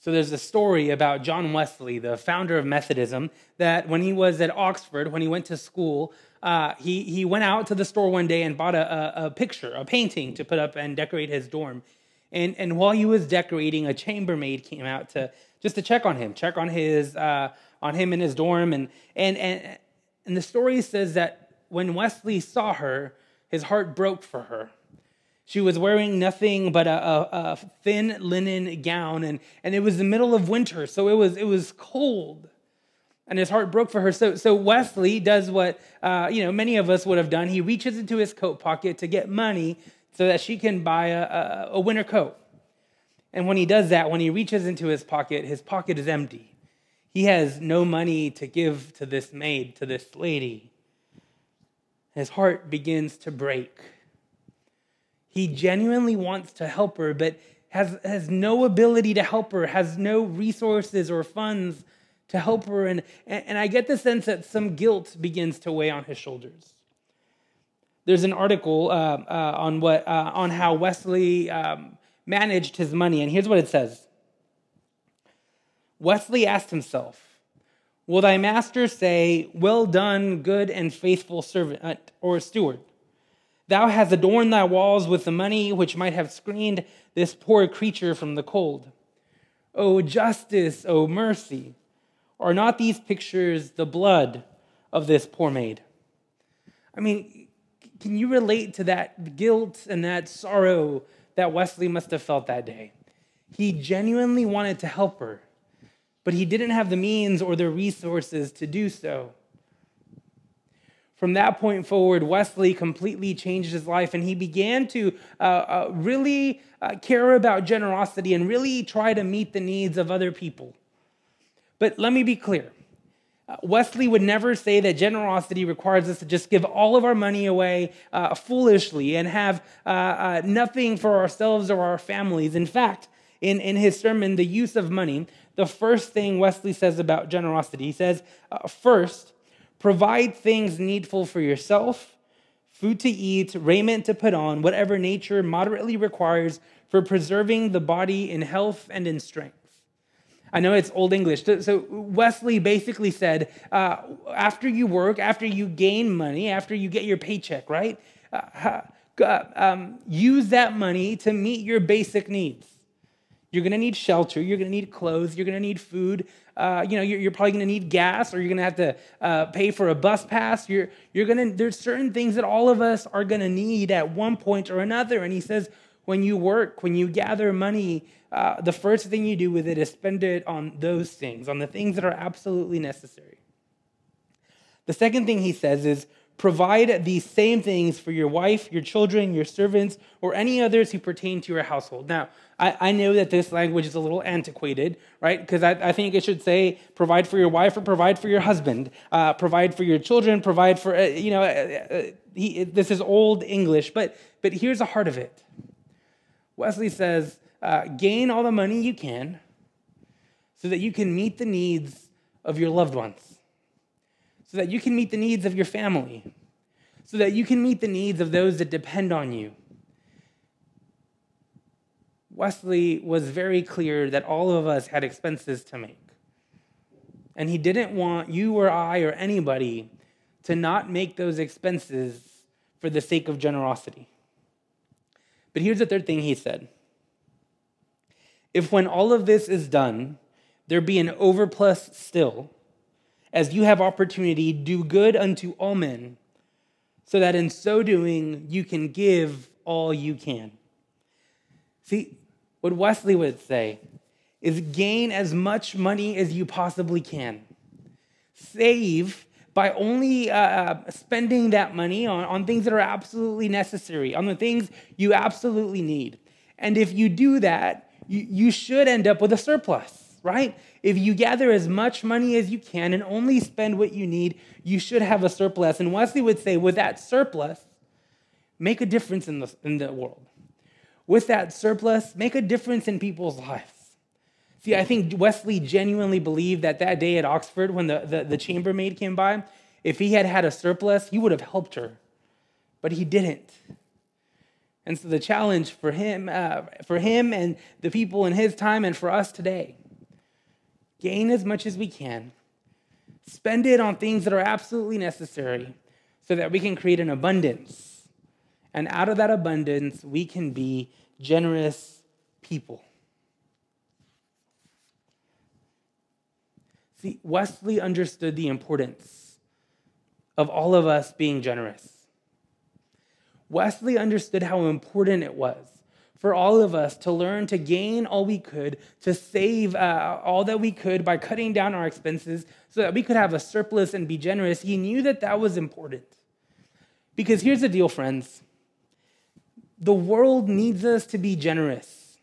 So there's a story about John Wesley, the founder of Methodism, that when he was at Oxford, when he went to school, uh, he, he went out to the store one day and bought a, a, a, picture, a painting to put up and decorate his dorm. And, and while he was decorating, a chambermaid came out to just to check on him, check on his uh, on him in his dorm. And, and, and, and the story says that when Wesley saw her, his heart broke for her. She was wearing nothing but a, a, a, thin linen gown, and, and it was the middle of winter, so it was, it was cold. And his heart broke for her. So, so Wesley does what uh, you know many of us would have done. He reaches into his coat pocket to get money so that she can buy a, a, a winter coat. And when he does that, when he reaches into his pocket, his pocket is empty. He has no money to give to this maid, to this lady. His heart begins to break. He genuinely wants to help her, but has, has no ability to help her, has no resources or funds to help her. And, and I get the sense that some guilt begins to weigh on his shoulders. There's an article uh, uh, on, what, uh, on how Wesley um, managed his money, and here's what it says Wesley asked himself, Will thy master say, Well done, good and faithful servant or steward? Thou hast adorned thy walls with the money which might have screened this poor creature from the cold. O justice, O mercy, are not these pictures the blood of this poor maid? I mean, can you relate to that guilt and that sorrow that Wesley must have felt that day? He genuinely wanted to help her, but he didn't have the means or the resources to do so. From that point forward, Wesley completely changed his life and he began to uh, uh, really uh, care about generosity and really try to meet the needs of other people. But let me be clear uh, Wesley would never say that generosity requires us to just give all of our money away uh, foolishly and have uh, nothing for ourselves or our families. In fact, in, in his sermon, The Use of Money, the first thing Wesley says about generosity, he says, First, Provide things needful for yourself food to eat, raiment to put on, whatever nature moderately requires for preserving the body in health and in strength. I know it's Old English. So Wesley basically said uh, after you work, after you gain money, after you get your paycheck, right? Uh, uh um, use that money to meet your basic needs. You're to need shelter. You're to need clothes. You're to need food. Uh, you know, you're, you're probably going to need gas, or you're going to have to uh, pay for a bus pass. You're, you're going to. There's certain things that all of us are going to need at one point or another. And he says, when you work, when you gather money, uh, the first thing you do with it is spend it on those things, on the things that are absolutely necessary. The second thing he says is Provide these same things for your wife, your children, your servants, or any others who pertain to your household. Now, I, I know that this language is a little antiquated, right? Because I, I, think it should say provide for your wife or provide for your husband, uh, provide for your children, provide for, uh, you know, uh, uh he, this is old English, but, but here's the heart of it. Wesley says, uh, gain all the money you can so that you can meet the needs of your loved ones so that you can meet the needs of your family, so that you can meet the needs of those that depend on you. Wesley was very clear that all of us had expenses to make. And he didn't want you or I or anybody to not make those expenses for the sake of generosity. But here's the third thing he said If when all of this is done, there be an overplus still, as you have opportunity, do good unto all men, so that in so doing you can give all you can. See, what Wesley would say is gain as much money as you possibly can. Save by only uh, uh, spending that money on, on things that are absolutely necessary, on the things you absolutely need. And if you do that, you, you should end up with a surplus, right? If you gather as much money as you can and only spend what you need, you should have a surplus. And Wesley would say, with that surplus, make a difference in the, in the world. With that surplus, make a difference in people's lives. See, I think Wesley genuinely believed that that day at Oxford, when the, the, the chambermaid came by, if he had had a surplus, he would have helped her. But he didn't. And so the challenge for him, uh, for him and the people in his time and for us today gain as much as we can, spend it on things that are absolutely necessary so that we can create an abundance. And out of that abundance, we can be generous people. See, Wesley understood the importance of all of us being generous. Wesley understood how important it was for all of us to learn to gain all we could, to save uh, all that we could by cutting down our expenses so that we could have a surplus and be generous. He knew that that was important. Because here's the deal, friends the world needs us to be generous.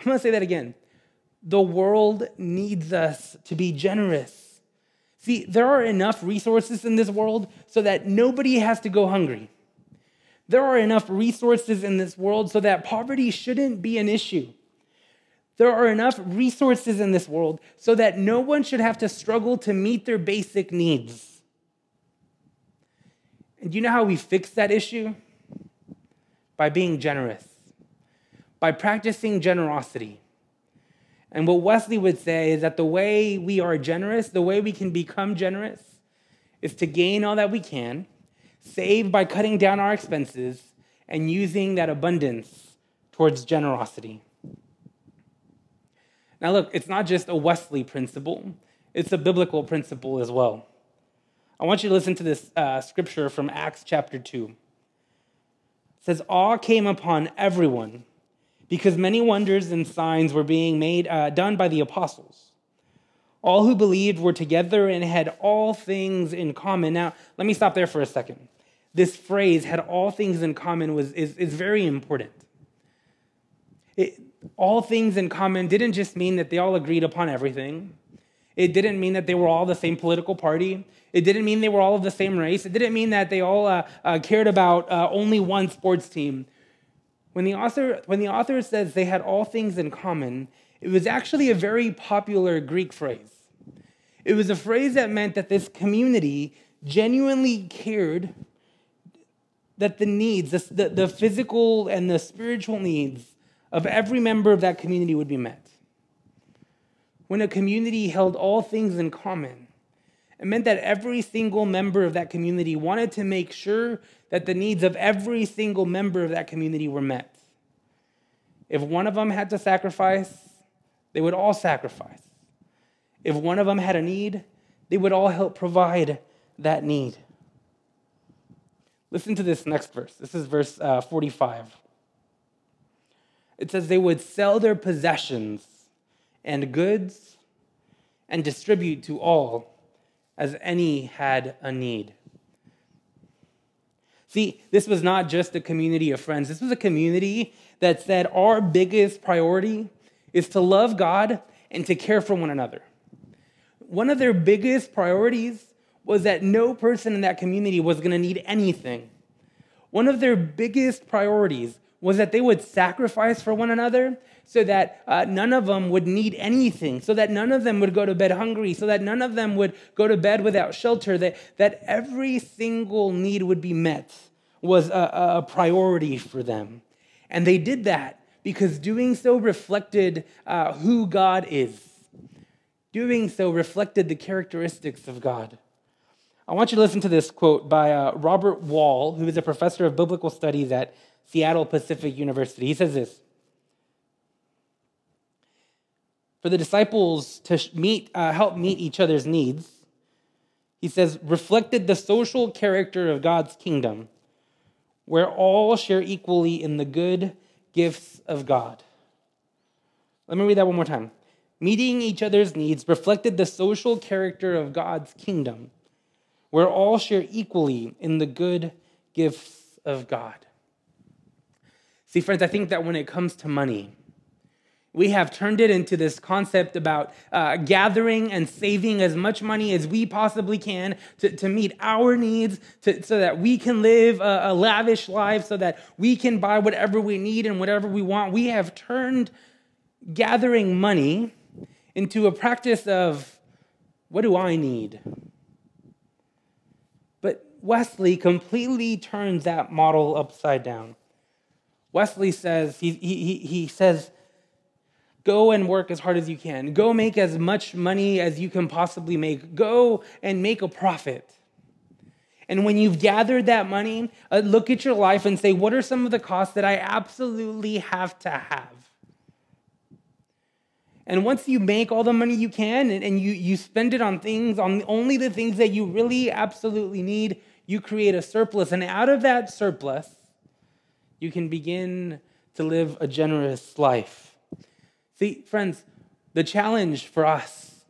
I'm going to say that again. The world needs us to be generous. See, there are enough resources in this world so that nobody has to go hungry. There are enough resources in this world so that poverty shouldn't be an issue. There are enough resources in this world so that no one should have to struggle to meet their basic needs. And you know how we fix that issue? By being generous, by practicing generosity. And what Wesley would say is that the way we are generous, the way we can become generous, is to gain all that we can, save by cutting down our expenses, and using that abundance towards generosity. Now, look, it's not just a Wesley principle, it's a biblical principle as well. I want you to listen to this uh, scripture from Acts chapter 2. Says, Awe came upon everyone because many wonders and signs were being made uh, done by the apostles. All who believed were together and had all things in common. Now, let me stop there for a second. This phrase, had all things in common, was, is, is very important. It, all things in common didn't just mean that they all agreed upon everything. It didn't mean that they were all the same political party. It didn't mean they were all of the same race. It didn't mean that they all uh, uh, cared about uh, only one sports team. When the, author, when the author says they had all things in common, it was actually a very popular Greek phrase. It was a phrase that meant that this community genuinely cared that the needs, the, the physical and the spiritual needs of every member of that community would be met. When a community held all things in common, it meant that every single member of that community wanted to make sure that the needs of every single member of that community were met. If one of them had to sacrifice, they would all sacrifice. If one of them had a need, they would all help provide that need. Listen to this next verse. This is verse uh, 45. It says, They would sell their possessions and goods and distribute to all as any had a need. See, this was not just a community of friends, this was a community that said our biggest priority is to love God and to care for one another. One of their biggest priorities was that no person in that community was going to need anything. One of their biggest priorities was that they would sacrifice for one another so that uh, none of them would need anything, so that none of them would go to bed hungry, so that none of them would go to bed without shelter, that, that every single need would be met was a, a priority for them. And they did that because doing so reflected uh, who God is. Doing so reflected the characteristics of God. I want you to listen to this quote by uh, Robert Wall, who is a professor of biblical studies at Seattle Pacific University. He says this For the disciples to meet, uh, help meet each other's needs, he says, reflected the social character of God's kingdom, where all share equally in the good gifts of God. Let me read that one more time. Meeting each other's needs reflected the social character of God's kingdom, where all share equally in the good gifts of God. See, friends, I think that when it comes to money, we have turned it into this concept about uh, gathering and saving as much money as we possibly can to, to meet our needs, to, so that we can live a, a lavish life, so that we can buy whatever we need and whatever we want. We have turned gathering money into a practice of what do I need? But Wesley completely turns that model upside down. Wesley says, he, he, he says, Go and work as hard as you can. Go make as much money as you can possibly make. Go and make a profit. And when you've gathered that money, uh, look at your life and say, what are some of the costs that I absolutely have to have? And once you make all the money you can and, and you, you spend it on things, on only the things that you really absolutely need, you create a surplus. And out of that surplus, you can begin to live a generous life. See, friends, the challenge for us,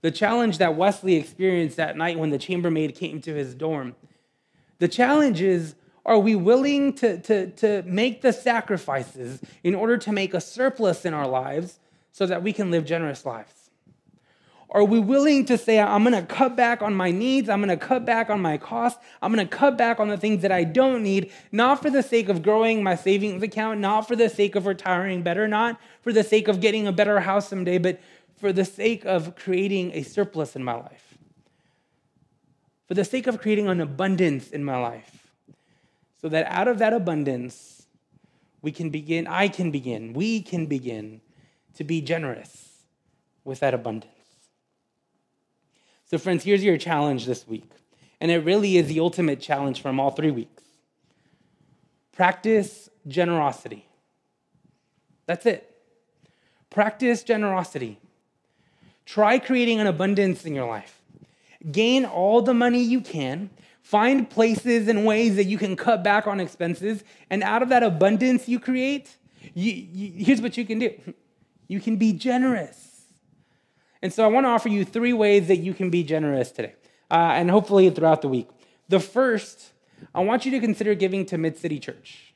the challenge that Wesley experienced that night when the chambermaid came to his dorm, the challenge is are we willing to, to, to make the sacrifices in order to make a surplus in our lives so that we can live generous lives? Are we willing to say, I'm going to cut back on my needs, I'm going to cut back on my costs, I'm going to cut back on the things that I don't need, not for the sake of growing my savings account, not for the sake of retiring better, not for the sake of getting a better house someday, but for the sake of creating a surplus in my life, for the sake of creating an abundance in my life, so that out of that abundance, we can begin, I can begin, we can begin to be generous with that abundance. So, friends, here's your challenge this week. And it really is the ultimate challenge from all three weeks practice generosity. That's it. Practice generosity. Try creating an abundance in your life. Gain all the money you can. Find places and ways that you can cut back on expenses. And out of that abundance you create, you, you, here's what you can do you can be generous. And so I want to offer you three ways that you can be generous today, uh, and hopefully throughout the week. The first, I want you to consider giving to Mid City Church.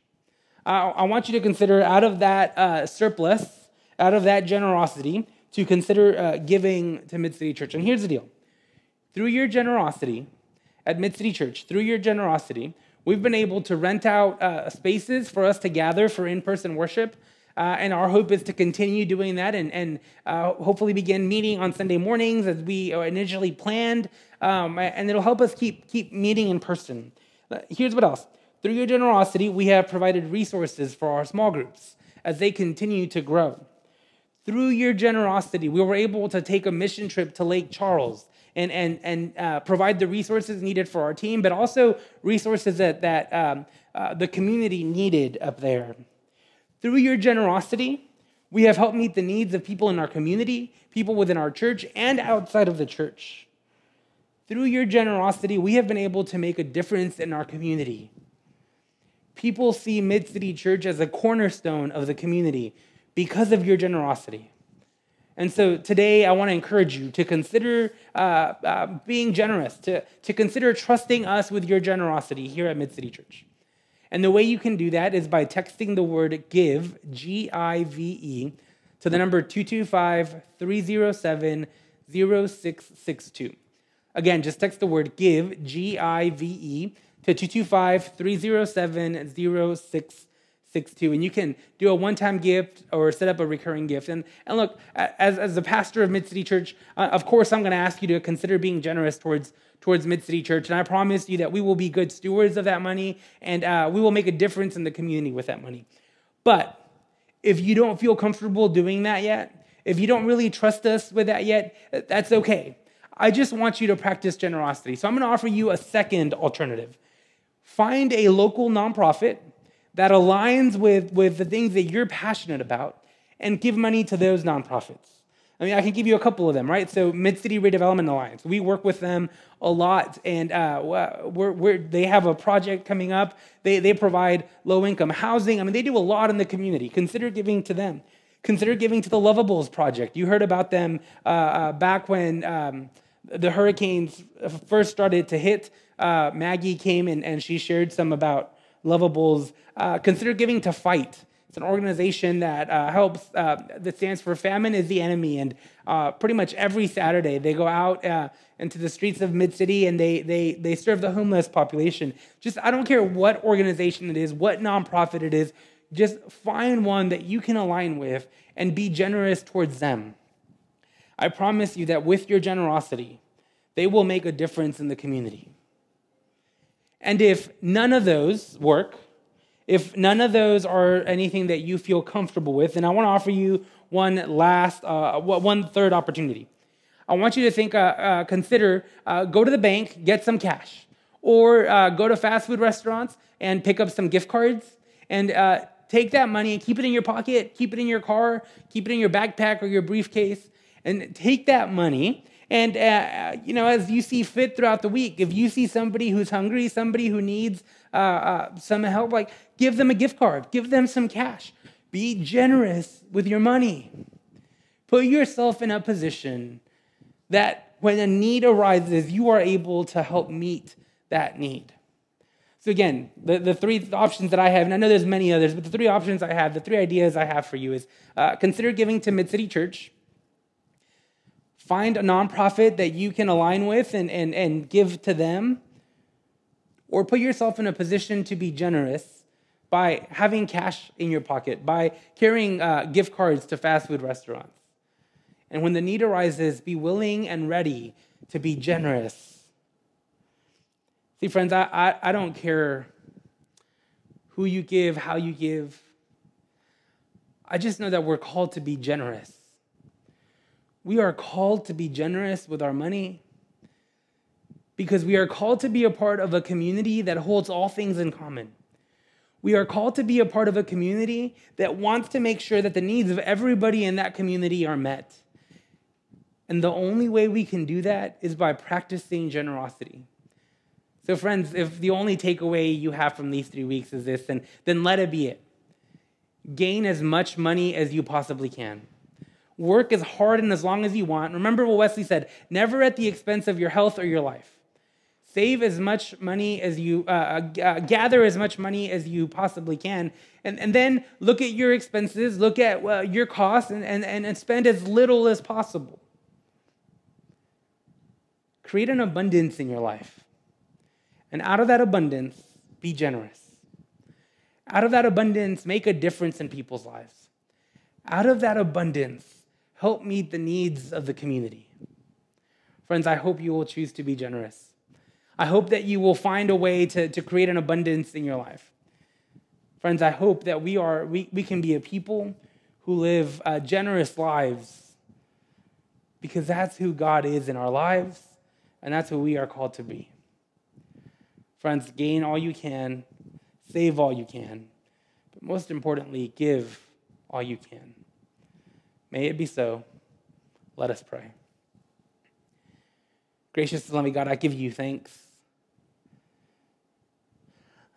Uh, I want you to consider out of that uh, surplus, out of that generosity, to consider uh, giving to Mid City Church. And here's the deal through your generosity at Mid City Church, through your generosity, we've been able to rent out uh, spaces for us to gather for in person worship uh, and our hope is to continue doing that and, and uh, hopefully begin meeting on Sunday mornings as we initially planned. Um, and it'll help us keep, keep meeting in person. Uh, here's what else through your generosity, we have provided resources for our small groups as they continue to grow. Through your generosity, we were able to take a mission trip to Lake Charles and, and, and uh, provide the resources needed for our team, but also resources that, that um, uh, the community needed up there. Through your generosity, we have helped meet the needs of people in our community, people within our church, and outside of the church. Through your generosity, we have been able to make a difference in our community. People see Mid City Church as a cornerstone of the community because of your generosity. And so today, I want to encourage you to consider uh, uh, being generous, to, to consider trusting us with your generosity here at Mid City Church. And the way you can do that is by texting the word give, G I V E, to the number 225 307 0662. Again, just text the word give, G I V E, to 225 307 0662. And you can do a one time gift or set up a recurring gift. And, and look, as, as the pastor of Mid City Church, uh, of course, I'm going to ask you to consider being generous towards towards Mid City Church. And I promise you that we will be good stewards of that money and uh, we will make a difference in the community with that money. But if you don't feel comfortable doing that yet, if you don't really trust us with that yet, that's okay. I just want you to practice generosity. So I'm going to offer you a second alternative. Find a local nonprofit that aligns with, with the things that you're passionate about and give money to those nonprofits. I mean, I can give you a couple of them, right? So, Mid City Redevelopment Alliance, we work with them a lot, and uh, we're, we're, they have a project coming up. They, they provide low income housing. I mean, they do a lot in the community. Consider giving to them. Consider giving to the Lovables Project. You heard about them uh, uh, back when um, the hurricanes first started to hit. Uh, Maggie came and, and she shared some about Lovables. Uh, consider giving to Fight. It's an organization that uh, helps, uh, that stands for Famine is the Enemy. And uh, pretty much every Saturday, they go out uh, into the streets of Mid City and they, they, they serve the homeless population. Just, I don't care what organization it is, what nonprofit it is, just find one that you can align with and be generous towards them. I promise you that with your generosity, they will make a difference in the community. And if none of those work, if none of those are anything that you feel comfortable with, then I want to offer you one last, uh, one third opportunity. I want you to think, uh, uh, consider, uh, go to the bank, get some cash, or uh, go to fast food restaurants and pick up some gift cards and uh, take that money and keep it in your pocket, keep it in your car, keep it in your backpack or your briefcase, and take that money. And uh, you know, as you see fit throughout the week, if you see somebody who's hungry, somebody who needs some help, like give them a gift card, give them some cash. Be generous with your money. Put yourself in a position that when a need arises, you are able to help meet that need. So, again, the, the three options that I have, and I know there's many others, but the three options I have, the three ideas I have for you is uh, consider giving to Mid City Church. Find a nonprofit that you can align with and, and, and give to them. Or put yourself in a position to be generous by having cash in your pocket, by carrying uh, gift cards to fast food restaurants. And when the need arises, be willing and ready to be generous. See, friends, I, I, I don't care who you give, how you give. I just know that we're called to be generous. We are called to be generous with our money because we are called to be a part of a community that holds all things in common. We are called to be a part of a community that wants to make sure that the needs of everybody in that community are met. And the only way we can do that is by practicing generosity. So, friends, if the only takeaway you have from these three weeks is this, then, then let it be it. Gain as much money as you possibly can. Work as hard and as long as you want. Remember what Wesley said never at the expense of your health or your life. Save as much money as you, uh, uh, uh gather as much money as you possibly can. And, and then look at your expenses, look at uh, your costs, and, and, and spend as little as possible. Create an abundance in your life. And out of that abundance, be generous. Out of that abundance, make a difference in people's lives. Out of that abundance, help meet the needs of the community. Friends, I hope you will choose to be generous. I hope that you will find a way to, to create an abundance in your life. Friends, I hope that we, are, we, we can be a people who live uh, generous lives because that's who God is in our lives and that's who we are called to be. Friends, gain all you can, save all you can, but most importantly, give all you can. May it be so. Let us pray. Gracious and loving God, I give you thanks.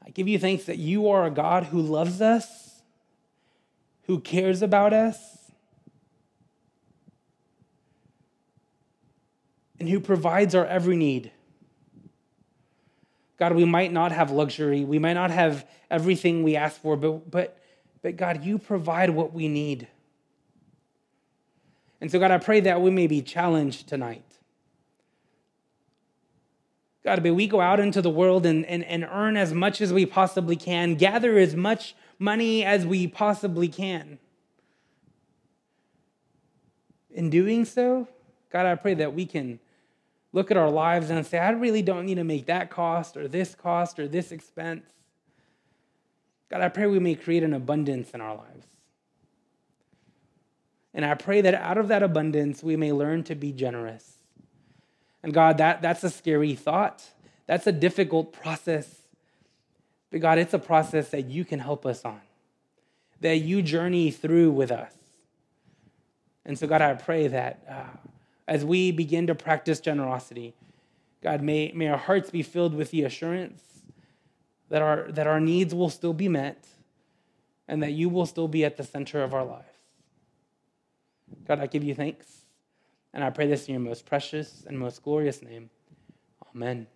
I give you thanks that you are a God who loves us, who cares about us, and who provides our every need. God, we might not have luxury, we might not have everything we ask for, but, but, but God, you provide what we need. And so, God, I pray that we may be challenged tonight. God, may we go out into the world and, and, and earn as much as we possibly can, gather as much money as we possibly can. In doing so, God, I pray that we can look at our lives and say, I really don't need to make that cost or this cost or this expense. God, I pray we may create an abundance in our lives. And I pray that out of that abundance, we may learn to be generous. And God, that, that's a scary thought. That's a difficult process. But God, it's a process that you can help us on, that you journey through with us. And so, God, I pray that. Uh, as we begin to practice generosity. God, may, may our hearts be filled with the assurance that our, that our needs will still be met and that you will still be at the center of our lives. God, I give you thanks, and I pray this in your most precious and most glorious name. Amen.